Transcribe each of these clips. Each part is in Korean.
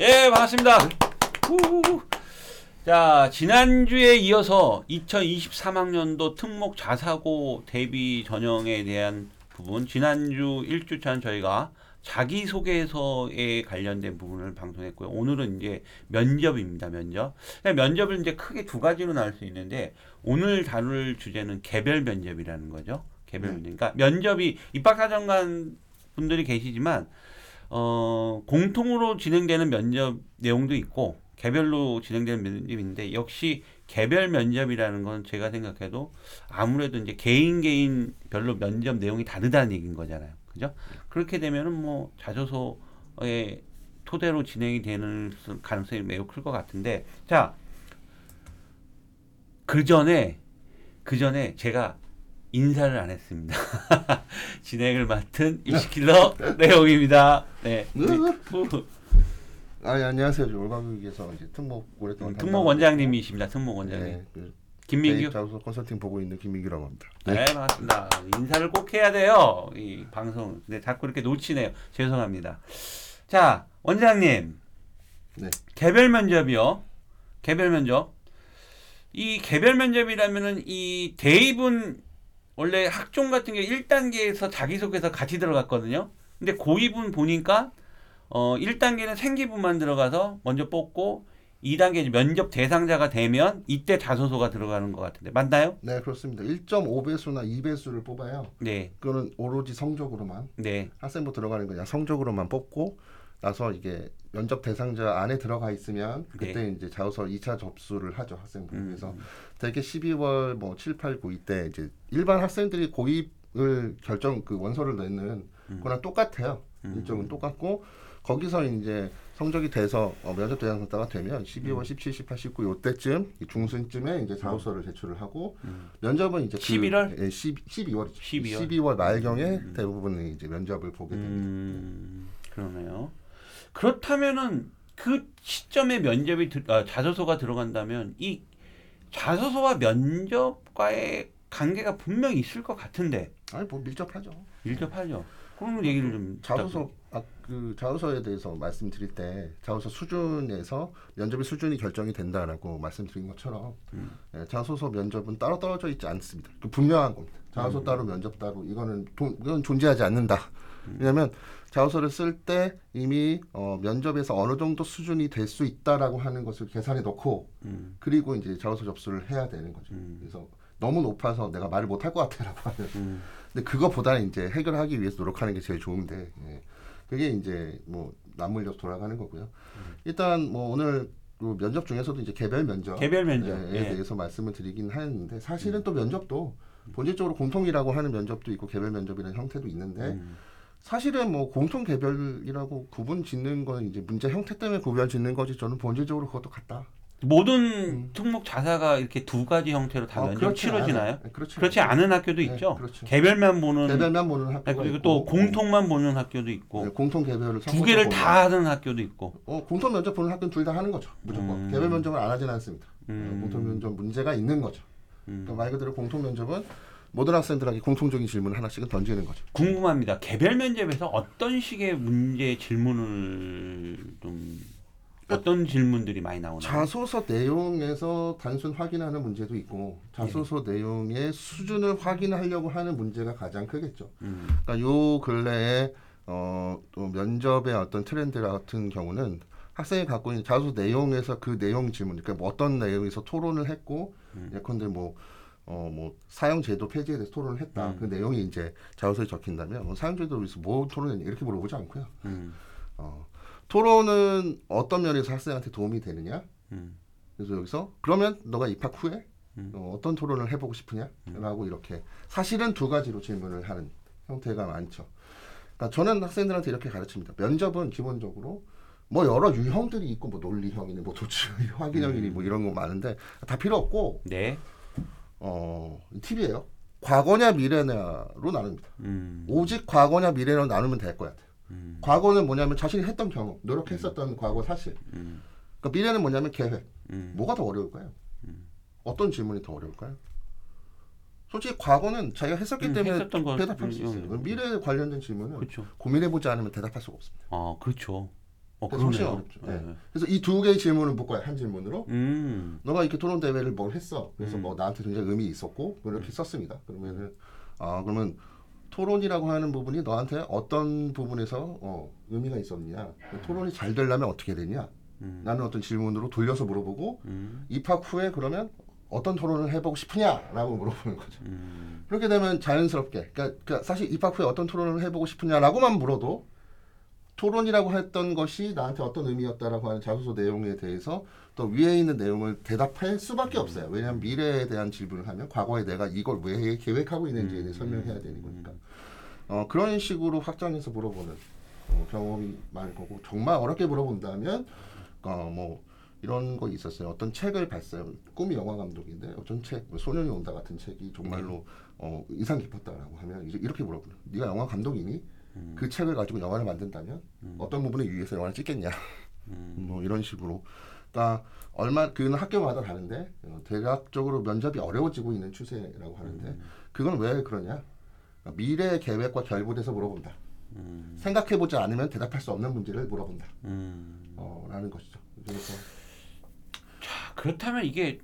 예, 반갑습니다. 자, 지난주에 이어서 2023학년도 특목 자사고 대비 전형에 대한 부분, 지난주 1주차는 저희가 자기소개서에 관련된 부분을 방송했고요. 오늘은 이제 면접입니다, 면접. 면접을 이제 크게 두 가지로 나눌 수 있는데, 오늘 다룰 주제는 개별 면접이라는 거죠. 개별 면접. 그러니까 면접이 입학사정관 분들이 계시지만, 어, 공통으로 진행되는 면접 내용도 있고 개별로 진행되는 면접인데 역시 개별 면접이라는 건 제가 생각해도 아무래도 이제 개인 개인 별로 면접 내용이 다르다는 얘기인 거잖아요. 그죠? 그렇게 되면은 뭐 자소서의 토대로 진행이 되는 가능성이 매우 클 것 같은데 자, 그 전에 그 전에 제가 인사를 안 했습니다. 진행을 맡은 이시킬러 내용입니다. 네. 아, 예, 안녕하세요. 저 올가교육에서 이제 특목 오랫동안 음, 특목 원장님이십니다. 특목 원장님. 네, 그 김민규. 자소서 컨설팅 보고 있는 김민규라고 합니다. 네, 반갑습니다. 인사를 꼭 해야 돼요. 이 방송. 근데 자꾸 이렇게 놓치네요. 죄송합니다. 자, 원장님. 네. 개별 면접이요. 개별 면접. 이 개별 면접이라면은 이 대입은 원래 학종 같은 게 1단계에서 자기소개서 같이 들어갔거든요. 근데 고입은 보니까 어 1단계는 생기부만 들어가서 먼저 뽑고 2단계 면접 대상자가 되면 이때 자소서가 들어가는 것 같은데 맞나요? 네, 그렇습니다. 1.5배수나 2배수를 뽑아요. 네, 그거는 오로지 성적으로만 네, 학생부 들어가는 거냐 성적으로만 뽑고 나서 이게 면접 대상자 안에 들어가 있으면 그때 이제 자소서 2차 접수를 하죠 학생부. 네. 음, 그래서 되게 12월 뭐 7, 8, 9 이때 이제 일반 학생들이 고입을 결정 그 원서를 내는 음. 거랑 똑같아요. 일정은 똑같고 거기서 이제 성적이 돼서 어, 면접 대상자가 되면 12월 17, 18, 19 요때쯤 이 중순쯤에 이제 자소서를 제출을 하고 면접은 이제 11월? 그, 예, 10, 12월 12월. 12월 말경에 대부분 이제 면접을 보게 됩니다. 음, 그러네요. 그렇다면은 그 시점에 면접이 들, 아, 자소서가 들어간다면 이 자소서와 면접과의 관계가 분명히 있을 것 같은데 아니 뭐 밀접하죠. 밀접하죠. 그런 얘기를 좀 자소서 아, 그 자소서에 대해서 말씀드릴 때 자소서 수준에서 면접의 수준이 결정이 된다라고 말씀드린 것처럼 음. 예, 자소서 면접은 따로 떨어져 있지 않습니다. 그 분명한 겁니다. 음. 자소서 따로 면접 따로 이거는 돈, 이건 존재하지 않는다. 왜냐하면 자소서를 쓸 때 이미 어, 면접에서 어느 정도 수준이 될 수 있다라고 하는 것을 계산해 놓고 음, 그리고 이제 자소서 접수를 해야 되는 거죠. 음. 그래서 너무 높아서 내가 말을 못 할 것 같아라고 하면 음, 근데 그거보다는 이제 해결하기 위해서 노력하는 게 제일 좋은데 예. 그게 이제 뭐 맞물려서 돌아가는 거고요. 일단 뭐 오늘 그 면접 중에서도 이제 개별 면접 개별 면접, 에 예. 대해서 말씀을 드리긴 하는데 사실은 또 면접도 본질적으로 공통이라고 하는 면접도 있고 개별 면접이라는 형태도 있는데 음, 사실은 뭐 공통 개별이라고 구분 짓는 건 이제 문제 형태 때문에 구별 짓는 거지 저는 본질적으로 그것도 같다. 모든 특목 자사가 이렇게 두 가지 형태로 다 어, 치러지나요? 않아요. 그렇지. 그렇지 않은 학교도 네, 있죠. 그렇죠. 개별만 보는 개별만 보는 학교가 아, 그리고 있고, 또 공통만 보는 학교도 있고 네, 공통 개별을 두 개를 다 하는 학교도 있고. 어, 공통 면접 보는 학교는 둘 다 하는 거죠. 무조건. 음. 개별 면접을 안 하지는 않습니다. 음. 어, 공통 면접 문제가 있는 거죠. 음. 그러니까 말 그대로 공통 면접은 모든 학생들에게 공통적인 질문 하나씩은 던지는 거죠. 궁금합니다. 개별 면접에서 어떤 식의 문제 질문을 좀 어떤 질문들이 많이 나오나요? 자소서 내용에서 단순 확인하는 문제도 있고 자소서 예. 내용의 수준을 확인하려고 하는 문제가 가장 크겠죠. 음, 그러니까 요 근래에 어, 또 면접의 어떤 트렌드 같은 경우는 학생이 갖고 있는 자소서 내용에서 그 내용 질문, 그러니까 뭐 어떤 내용에서 토론을 했고 음. 예컨대 뭐 어, 뭐 사형제도 폐지에 대해서 토론을 했다. 음. 그 내용이 이제 자소서에 적힌다면 뭐 사형제도에 대해서 뭐 토론했냐 이렇게 물어보지 않고요. 음, 어, 토론은 어떤 면에서 학생한테 도움이 되느냐? 음, 그래서 여기서 그러면 너가 입학 후에 음. 어, 어떤 토론을 해보고 싶으냐?라고 이렇게 사실은 두 가지로 질문을 하는 형태가 많죠. 그러니까 저는 학생들한테 이렇게 가르칩니다. 면접은 기본적으로 뭐 여러 유형들이 있고 뭐 논리형이니 뭐 도출 확인형이니 뭐 이런 거 많은데 다 필요 없고 네, 어 팁이에요. 과거냐 미래냐로 나눕니다. 음, 오직 과거냐 미래로 나누면 될 것 같아요. 음, 과거는 뭐냐면 자신이 했던 경험, 노력했었던 과거 사실. 음, 그러니까 미래는 뭐냐면 계획. 음, 뭐가 더 어려울까요? 음. 어떤 질문이 더 어려울까요? 솔직히 과거는 자기가 했었기 음, 때문에 대답할 수 음, 있어요. 음. 미래에 관련된 질문은 그렇죠. 고민해보지 않으면 대답할 수가 없습니다. 아, 그렇죠. 어, 그러네요. 어렵죠. 네. 네. 그래서 이 두 개의 질문을 묶어요 한 질문으로. 음. 너가 이렇게 토론 대회를 뭘 했어? 그래서 음. 뭐 나한테 굉장히 의미 있었고 뭐 이렇게 썼습니다. 그러면은 아 그러면 토론이라고 하는 부분이 너한테 어떤 부분에서 어, 의미가 있었느냐? 토론이 잘 되려면 어떻게 되냐? 음. 나는 어떤 질문으로 돌려서 물어보고 음. 입학 후에 그러면 어떤 토론을 해보고 싶으냐라고 물어보는 거죠. 음. 그렇게 되면 자연스럽게 그러니까, 그러니까 사실 입학 후에 어떤 토론을 해보고 싶으냐라고만 물어도 토론이라고 했던 것이 나한테 어떤 의미였다라고 하는 자소서 내용에 대해서 또 위에 있는 내용을 대답할 수밖에 없어요. 왜냐하면 미래에 대한 질문을 하면 과거에 내가 이걸 왜 계획하고 있는지에 대해 설명해야 되는 거니까. 어, 그런 식으로 확장해서 물어보는 어, 경험이 많을 거고 정말 어렵게 물어본다면 어, 뭐 이런 거 있었어요. 어떤 책을 봤어요. 꿈이 영화 감독인데 어떤 책, 뭐 소년이 온다 같은 책이 정말로 어, 인상 깊었다라고 하면 이제 이렇게 물어보는. 네가 영화 감독이니? 그 책을 가지고 영화를 만든다면 어떤 부분에 유의해서 영화를 찍겠냐? 뭐 이런 식으로. 그러니까 얼마 그는 학교마다 다른데 어, 대략적으로 면접이 어려워지고 있는 추세라고 하는데 그건 왜 그러냐? 그러니까 미래 계획과 결부돼서 물어본다. 음. 생각해보지 않으면 대답할 수 없는 문제를 물어본다. 음. 어, 라는 것이죠. 그래서 자, 그렇다면 이게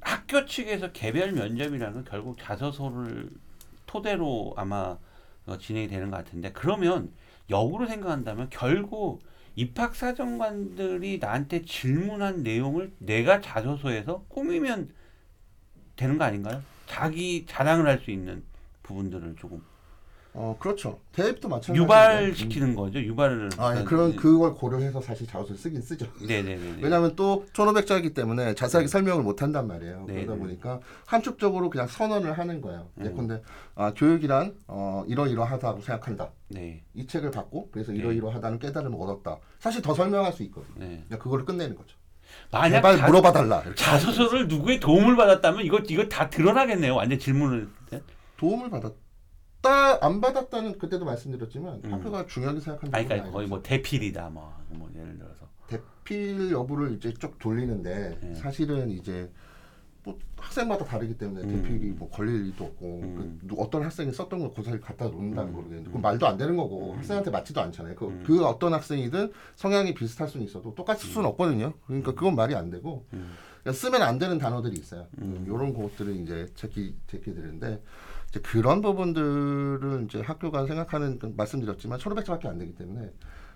학교 측에서 개별 면접이라는 건 결국 자소서를 토대로 아마 어, 진행이 되는 것 같은데 그러면 역으로 생각한다면 결국 입학 사정관들이 나한테 질문한 내용을 내가 자소서에서 꾸미면 되는 거 아닌가요? 자기 자랑을 할 수 있는 부분들을 조금 어 그렇죠. 대입도 마찬가지인데. 유발시키는 거죠. 유발을 아, 예, 그런 그걸 고려해서 사실 자소서를 쓰긴 쓰죠. 네네네. 왜냐하면 또 1500자이기 때문에 자세하게 설명을 못 한단 말이에요. 네, 그러다 네. 보니까 함축적으로 그냥 선언을 하는 거예요. 음. 예컨대 아, 교육이란 어, 이러이러하다고 생각한다. 네. 이 책을 받고 그래서 네. 이러이러하다는 깨달음을 얻었다. 사실 더 설명할 수 있거든요. 네. 그냥 그거를 끝내는 거죠. 만약 제발 자- 물어봐 달라. 이렇게 자소서를 누구의 도움을 받았다면 이거 이거 다 드러나겠네요. 완전 질문을. 도움을 받았 다 안 받았다는 그때도 말씀드렸지만 음. 학교가 중요하게 생각한다. 아니, 그러니까 거의 뭐 대필이다 뭐, 뭐 예를 들어서. 대필 여부를 이제 쭉 돌리는데 네. 사실은 이제 뭐 학생마다 다르기 때문에 음. 대필이 뭐 걸릴 일도 없고 음. 그 누- 어떤 학생이 썼던 걸 고사를 갖다 놓는다는 음. 모르겠는데 그건 말도 안 되는 거고 음. 학생한테 맞지도 않잖아요. 그, 음. 그 어떤 학생이든 성향이 비슷할 수는 있어도 똑같을 수는 없거든요. 그러니까 그건 말이 안 되고 음. 그러니까 쓰면 안 되는 단어들이 있어요. 음. 이런 것들을 이제 제끼 제끼들인데 이제 그런 부분들을 이제 학교가 생각하는 그 말씀드렸지만 1,500자밖에 안 되기 때문에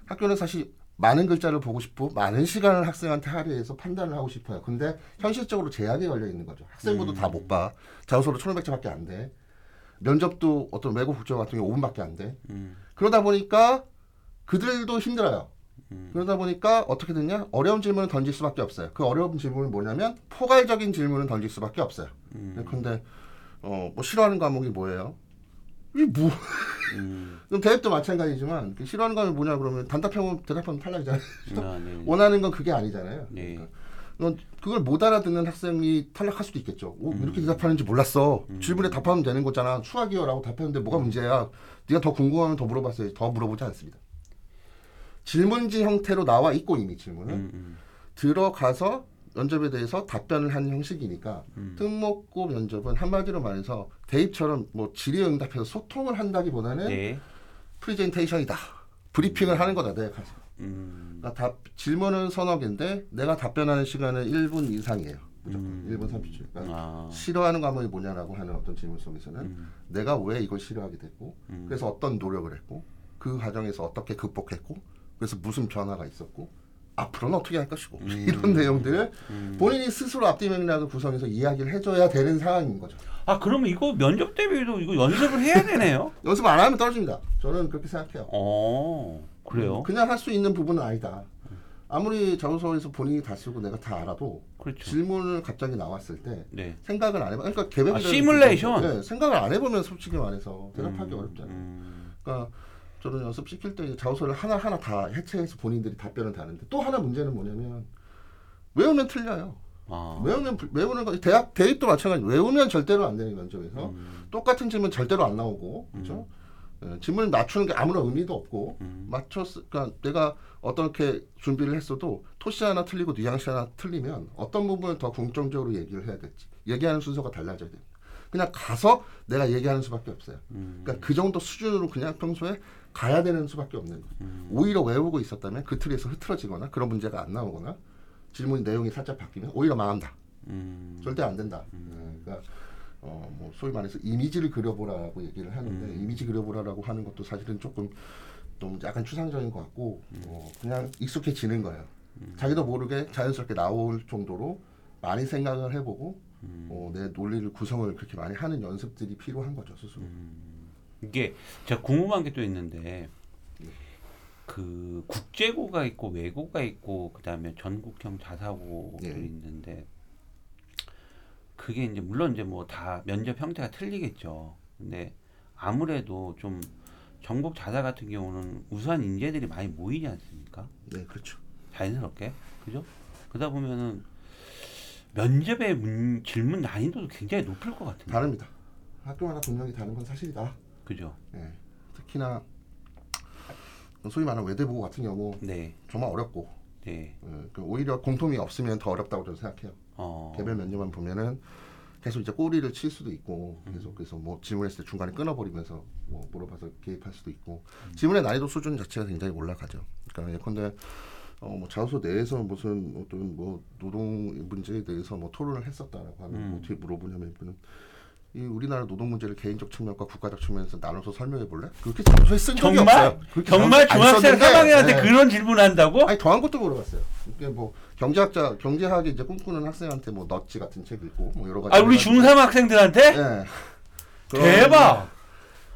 학교는 사실 많은 글자를 보고 싶고 많은 시간을 학생한테 할애해서 판단을 하고 싶어요. 근데 현실적으로 제약이 걸려 있는 거죠. 학생부도 음. 다못 봐. 자소서로 1,500자밖에 안 돼. 면접도 어떤 외국 국적 같은 경우 5분밖에 안 돼. 음. 그러다 보니까 그들도 힘들어요. 음. 그러다 보니까 어떻게 됐냐? 어려운 질문을 던질 수밖에 없어요. 그 어려운 질문은 뭐냐면 포괄적인 질문을 던질 수밖에 없어요. 음. 근데 어, 뭐 싫어하는 과목이 뭐예요? 이 뭐? 음. 그럼 대입도 마찬가지지만 그 싫어하는 과목이 뭐냐 그러면 단답형은 대답하면 탈락이잖아요. 아, 네. 원하는 건 그게 아니잖아요. 네. 그러니까 넌 그걸 못 알아듣는 학생이 탈락할 수도 있겠죠. 오, 음. 이렇게 대답하는지 몰랐어. 질문에 답하면 되는 거잖아. 수학이요라고 답했는데 뭐가 문제야? 네가 더 궁금하면 더 물어봤어야지. 더 물어보지 않습니다. 질문지 형태로 나와 있고 이미 질문은 음, 음. 들어가서 면접에 대해서 답변을 하는 형식이니까 음. 특목고 면접은 한마디로 말해서 대입처럼 뭐 질의응답해서 소통을 한다기보다는 네. 프리젠테이션이다. 브리핑을 하는 거다. 내가 가서. 음. 그러니까 답, 질문은 서너 개인데 내가 답변하는 시간은 1분 이상이에요. 무조건 음. 1분 30초. 그러니까 아. 싫어하는 과목이 뭐냐라고 하는 어떤 질문 속에서는 음. 내가 왜 이걸 싫어하게 됐고 음. 그래서 어떤 노력을 했고 그 과정에서 어떻게 극복했고 그래서 무슨 변화가 있었고 앞으로는 어떻게 할 것이고 음. 이런 내용들을 음. 본인이 스스로 앞뒤 맥락을 구성해서 이야기를 해줘야 되는 상황인 거죠. 아, 그러면 이거 면접 대비도 이거 연습을 해야 되네요. 연습 안 하면 떨어집니다. 저는 그렇게 생각해요. 어. 그래요? 그냥 할 수 있는 부분은 아니다. 아무리 자소서에서 본인이 다 쓰고 내가 다 알아도 그렇죠. 질문을 갑자기 나왔을 때 네. 생각을 안 해봐. 그러니까 계획을 아, 시뮬레이션? 네, 생각을 안 해보면 솔직히 말해서 대답하기 음, 어렵잖아요. 음. 그러니까 저는 연습 시킬 때 이제 자소서를 하나 하나 다 해체해서 본인들이 답변을 다는데 또 하나 문제는 뭐냐면 외우면 틀려요. 아. 외우면 불- 외우는 거 대학 대입도 마찬가지. 외우면 절대로 안 되는 면접에서 음. 똑같은 질문 절대로 안 나오고 그렇죠. 예, 질문을 맞추는 게 아무런 의미도 없고 음. 맞췄 그러니까 내가 어떻게 준비를 했어도 토시 하나 틀리고 뉘앙스 하나 틀리면 어떤 부분을 더 긍정적으로 얘기를 해야 될지 얘기하는 순서가 달라져야 됩니다. 그냥 가서 내가 얘기하는 수밖에 없어요. 음. 그러니까 그 정도 수준으로 그냥 평소에 가야 되는 수밖에 없는 거예요. 음. 오히려 외우고 있었다면 그 틀에서 흐트러지거나 그런 문제가 안 나오거나 질문 내용이 살짝 바뀌면 오히려 망한다. 음. 절대 안 된다. 예, 그러니까 어, 뭐 소위 말해서 이미지를 그려보라라고 얘기를 하는데 음. 이미지 그려보라라고 하는 것도 사실은 조금 좀 약간 추상적인 것 같고 음. 어, 그냥 익숙해지는 거예요. 자기도 모르게 자연스럽게 나올 정도로 많이 생각을 해보고 음. 어, 내 논리를 구성을 그렇게 많이 하는 연습들이 필요한 거죠 스스로. 이게 제가 궁금한 게 또 있는데 네. 그 국제고가 있고 외고가 있고 그다음에 전국형 자사고들이 예. 있는데 그게 이제 물론 이제 뭐 다 면접 형태가 틀리겠죠. 근데 아무래도 좀 전국 자사 같은 경우는 우수한 인재들이 많이 모이지 않습니까? 네, 그렇죠. 자연스럽게 그죠? 그러다 보면은 면접의 문, 질문 난이도도 굉장히 높을 것 같은데 다릅니다. 학교마다 분명히 다른 건 사실이다. 그죠? 예. 특히나 소위 말하는 외대보고 같은 경우 네, 정말 어렵고 네, 예, 그 오히려 공통이 없으면 더 어렵다고 저는 생각해요. 어, 개별 면접만 보면은 계속 이제 꼬리를 칠 수도 있고 계속 그래서 뭐 질문했을 때 중간에 끊어버리면서 뭐 물어봐서 개입할 수도 있고 질문의 난이도 수준 자체가 굉장히 올라가죠. 그러니까 예컨대 어뭐 자소서 내에서 무슨 어떤 뭐 노동 문제에 대해서 뭐 토론을 했었다라고 하면 음. 어떻게 물어보냐면 이분은 이 우리나라 노동 문제를 개인적 측면과 국가적 측면에서 나눠서 설명해 볼래? 그렇게 자소서에 쓴 적이 정말 없어요. 그렇게 정말 안 중학생 썼는데, 3학년한테 예. 그런 질문한다고? 아니 더한 것도 물어봤어요. 이게 뭐 경제학자 경제학이 이제 꿈꾸는 학생한테 뭐 넛지 같은 책 읽고 뭐 여러 가지. 아 우리 해가지고. 중3 학생들한테? 예. 대박.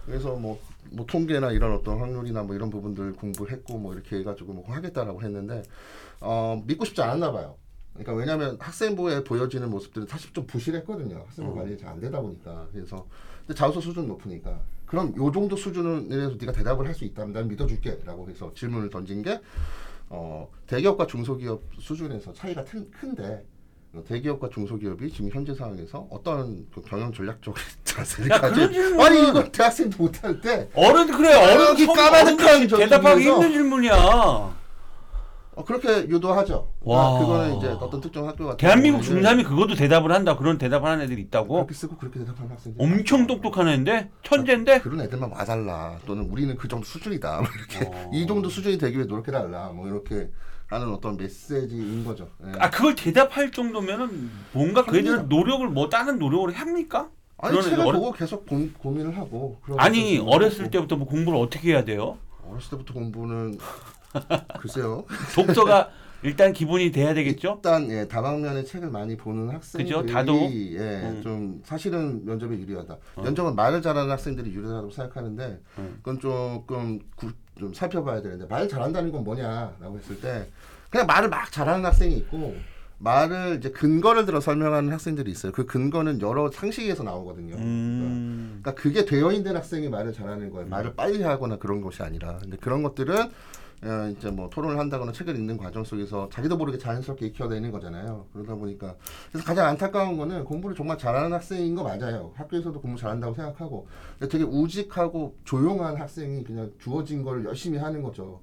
그래서 뭐, 뭐 통계나 이런 어떤 확률이나 뭐 이런 부분들 공부했고 뭐 이렇게 해가지고 뭐 하겠다라고 했는데 어 믿고 싶지 않았나 봐요. 그러니까 왜냐하면 학생부에 보여지는 모습들은 사실 좀 부실했거든요. 학생부 관리 잘 안 되다 보니까 그래서 근데 자소서 수준 높으니까 그럼 요 정도 수준은 이래서 네가 대답을 할 수 있다면 난 믿어줄게라고 해서 질문을 던진 게 어, 대기업과 중소기업 수준에서 차이가 큰, 큰데 어, 대기업과 중소기업이 지금 현재 상황에서 어떤 그 경영 전략적 자세를 가진 질문은- 아니 이거 대학생도 못할 때 어른 그래 어른 까마득한 대답하기 힘든 질문이야. 어, 그렇게 유도하죠. 와. 와. 그거는 이제 어떤 특정 학교 같은 대한민국 경우에는 중3이 그것도 대답을 한다. 그런 대답을 하는 애들이 있다고? 그렇게 쓰고 그렇게 대답하는 학생들 엄청 똑똑한 애인데 천재인데? 그런 애들만 와달라 또는 우리는 그 정도 수준이다 뭐 이렇게 어. 이 정도 수준이 되기 위해 노력해달라 뭐 이렇게 하는 어떤 메시지인 거죠. 예. 아 그걸 대답할 정도면은 뭔가 그 애들은 합니다. 노력을 뭐 다른 노력을 합니까? 아니 그런 책을 애들 어려- 보고 계속 고, 고민을 하고 그런 아니 어렸을. 때부터 뭐 공부를 어떻게 해야 돼요? 어렸을 때부터 공부는 글쎄요. 독서가 일단 기본이 돼야 되겠죠? 일단 예, 다방면의 책을 많이 보는 학생들이? 예, 음. 좀 사실은 면접에 유리하다. 어. 면접은 말을 잘하는 학생들이 유리하다고 생각하는데 음. 그건 조금 구- 좀 살펴봐야 되는데 말 잘한다는 건 뭐냐라고 했을 때 그냥 말을 막 잘하는 학생이 있고 말을 이제 근거를 들어 설명하는 학생들이 있어요. 그 근거는 여러 상식에서 나오거든요. 음. 그러니까 그게 되어 있는 학생이 말을 잘하는 거예요. 말을 빨리 하거나 그런 것이 아니라. 근데 그런 것들은 어, 이제 뭐 토론을 한다거나 책을 읽는 과정 속에서 자기도 모르게 자연스럽게 익혀내는 거잖아요. 그러다 보니까 그래서 가장 안타까운 거는 공부를 정말 잘하는 학생인 거 맞아요. 학교에서도 공부 잘한다고 생각하고 되게 우직하고 조용한 학생이 그냥 주어진 걸 열심히 하는 거죠.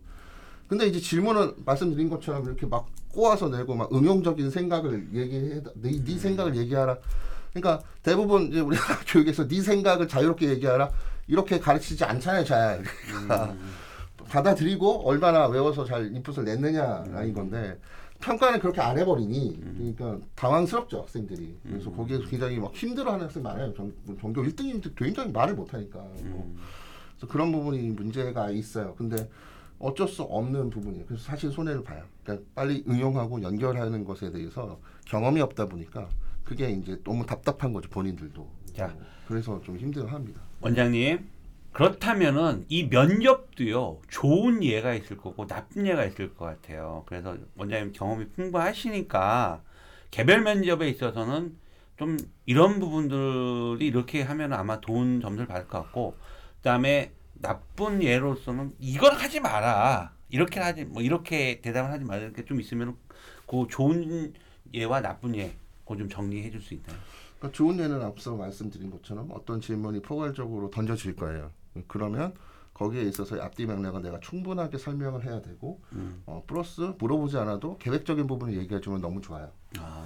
근데 이제 질문은 말씀드린 것처럼 이렇게 막 꼬아서 내고 막 응용적인 생각을 얘기해 네, 네 생각을 얘기하라. 그러니까 대부분 이제 우리 교육에서 네 생각을 자유롭게 얘기하라 이렇게 가르치지 않잖아요, 잘. 그러니까 받아들이고 얼마나 외워서 잘 인풋을 냈느냐라는 건데 평가는 그렇게 안 해버리니 그러니까 당황스럽죠 학생들이. 그래서 거기에서 굉장히 막 힘들어하는 학생 많아요. 전, 전교 1등인데 굉장히 말을 못하니까. 뭐. 그래서 그런 부분이 문제가 있어요. 근데 어쩔 수 없는 부분이에요. 그래서 사실 손해를 봐요. 그러니까 빨리 응용하고 연결하는 것에 대해서 경험이 없다 보니까 그게 이제 너무 답답한 거죠 본인들도. 자. 그래서 좀 힘들어합니다. 원장님 그렇다면은 이 면접도요 좋은 예가 있을 거고 나쁜 예가 있을 것 같아요. 그래서 원장님 경험이 풍부하시니까 개별 면접에 있어서는 좀 이런 부분들이 이렇게 하면 아마 좋은 점수를 받을 것 같고 그다음에 나쁜 예로서는 이걸 하지 마라 이렇게 하지 뭐 이렇게 대답을 하지 마라 이렇게 좀 있으면 그 좋은 예와 나쁜 예 그거 좀 정리해 줄 수 있나요? 그러니까 좋은 예는 앞서 말씀드린 것처럼 어떤 질문이 포괄적으로 던져질 거예요. 그러면 거기에 있어서 앞뒤 맥락은 내가 충분하게 설명을 해야 되고 음. 어, 플러스 물어보지 않아도 계획적인 부분을 얘기해 주면 너무 좋아요. 아,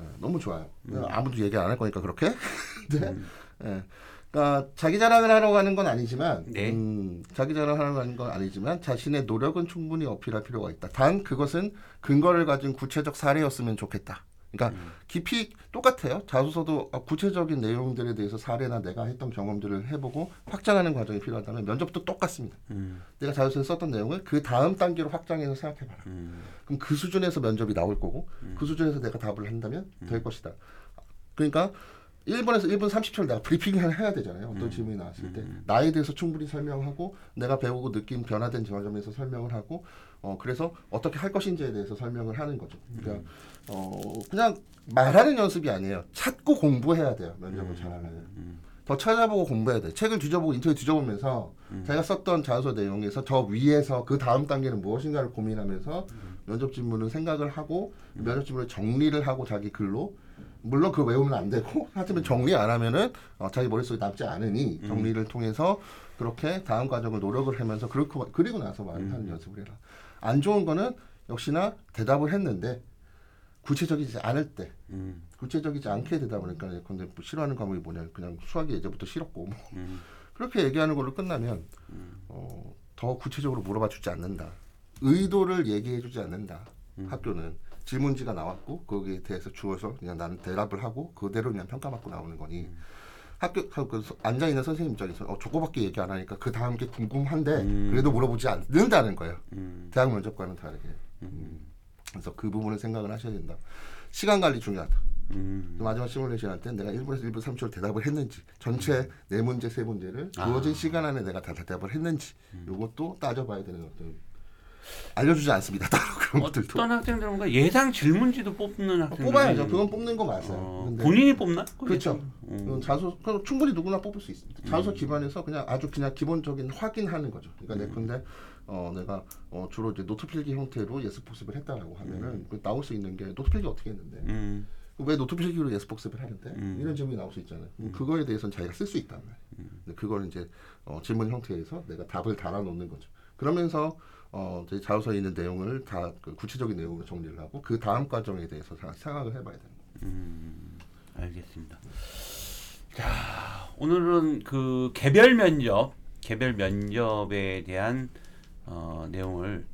예, 너무 좋아요. 아무도 얘기 안 할 거니까 그렇게. 네. 음. 예. 그러니까 자기 자랑을 하러 가는 건 아니지만, 네. 음, 자기 자랑을 하러 가는 건 아니지만 자신의 노력은 충분히 어필할 필요가 있다. 단 그것은 근거를 가진 구체적 사례였으면 좋겠다. 그러니까 깊이 똑같아요. 자소서도 구체적인 내용들에 대해서 사례나 내가 했던 경험들을 해보고 확장하는 과정이 필요하다면 면접도 똑같습니다. 음, 내가 자소서에 썼던 내용을 그 다음 단계로 확장해서 생각해봐라. 음, 그럼 그 수준에서 면접이 나올 거고 그 수준에서 내가 답을 한다면 될 것이다. 그러니까 1번에서 1분 30초를 내가 브리핑을 해야 되잖아요. 어떤 질문이 나왔을 때 나에 대해서 충분히 설명하고 내가 배우고 느낀 변화된 점에서 설명을 하고 어 그래서 어떻게 할 것인지에 대해서 설명을 하는 거죠. 그러니까 어 그냥 말하는 연습이 아니에요. 찾고 공부해야 돼요. 면접을 잘하려면. 더 찾아보고 공부해야 돼. 책을 뒤져보고 인터넷 뒤져보면서 자기가 썼던 자소서 내용에서 저 위에서 그 다음 단계는 무엇인가를 고민하면서 면접 질문을 생각을 하고 면접 질문을 정리를 하고 자기 글로 물론 그거 외우면 안 되고 하지만 정리 안 하면은 어, 자기 머릿속에 남지 않으니 정리를 통해서 그렇게 다음 과정을 노력을 하면서 그렇고 그리고 나서 말을 하는 연습을 해라. 안 좋은 거는 역시나 대답을 했는데 구체적이지 않을 때 음, 구체적이지 않게 되다 보니까 근데 뭐 싫어하는 과목이 뭐냐 그냥 수학이 예전부터 싫었고 뭐. 음, 그렇게 얘기하는 걸로 끝나면 어, 더 구체적으로 물어봐 주지 않는다. 의도를 얘기해 주지 않는다. 학교는 질문지가 나왔고 거기에 대해서 주어서 그냥 나는 대답을 하고 그대로 그냥 평가받고 나오는 거니 학교 그 앉아 있는 선생님 입장에서 어, 저거밖에 얘기 안 하니까 그 다음 게 궁금한데 그래도 물어보지 않는다는 거예요. 음, 대학 면접과는 다르게. 음. 그래서 그 부분을 생각을 하셔야 된다. 시간 관리 중요하다. 음, 마지막 시뮬레이션 할 때 내가 1분에서 1분 30초를 대답을 했는지 전체 네 문제 세 문제를 주어진 시간 안에 내가 다 대답을 했는지 이것도 따져봐야 되는 어떤 알려주지 않습니다. 따로 그런 것들도. 어떤 학생들은 뭔가? 예상 질문지도 뽑는 학생들 뽑아야죠. 그건 뽑는 거 맞아요. 어, 근데 본인이 뽑나? 그렇죠. 음. 자소 그건 충분히 누구나 뽑을 수 있습니다. 자소 기반에서 그냥 아주 그냥 기본적인 확인하는 거죠. 그러니까 내 근데 어 내가 어 주로 이제 노트 필기 형태로 예습 복습을 했다라고 하면은 그 나올 수 있는 게 노트 필기 어떻게 했는데? 음, 왜 노트 필기로 예습 복습을 하는데? 음. 이런 질문이 나올 수 있잖아요. 그럼 그거에 대해서는 자기가 쓸 수 있단 말이에요. 근데 그걸 이제 어, 질문 형태에서 내가 답을 달아놓는 거죠. 그러면서 어, 이제 자소서에 있는 내용을 다 그 구체적인 내용으로 정리를 하고 그 다음 과정에 대해서 다 생각을 해봐야 되는 거예요. 음, 알겠습니다. 자, 오늘은 그 개별 면접, 개별 면접에 대한 어, 내용을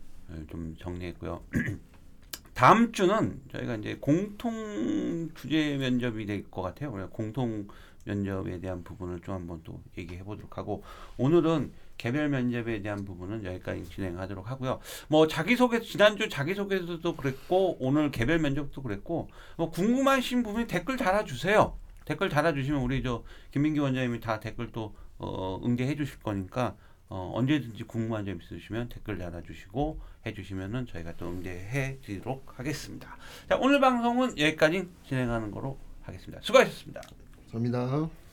좀 정리했고요. 다음 주는 저희가 이제 공통 주제 면접이 될 것 같아요. 공통 면접에 대한 부분을 좀 한번 또 얘기해 보도록 하고 오늘은 개별 면접에 대한 부분은 여기까지 진행하도록 하고요. 뭐 자기소개 지난주 자기소개서도 그랬고 오늘 개별 면접도 그랬고 뭐 궁금하신 부분이 댓글 달아주세요. 댓글 달아주시면 우리 저 김민기 원장님이 다 댓글 또 어, 응대해 주실 거니까 어, 언제든지 궁금한 점 있으시면 댓글 달아주시고 해주시면은 저희가 또 응대해 드리도록 하겠습니다. 자 오늘 방송은 여기까지 진행하는 거로 하겠습니다. 수고하셨습니다. 감사합니다.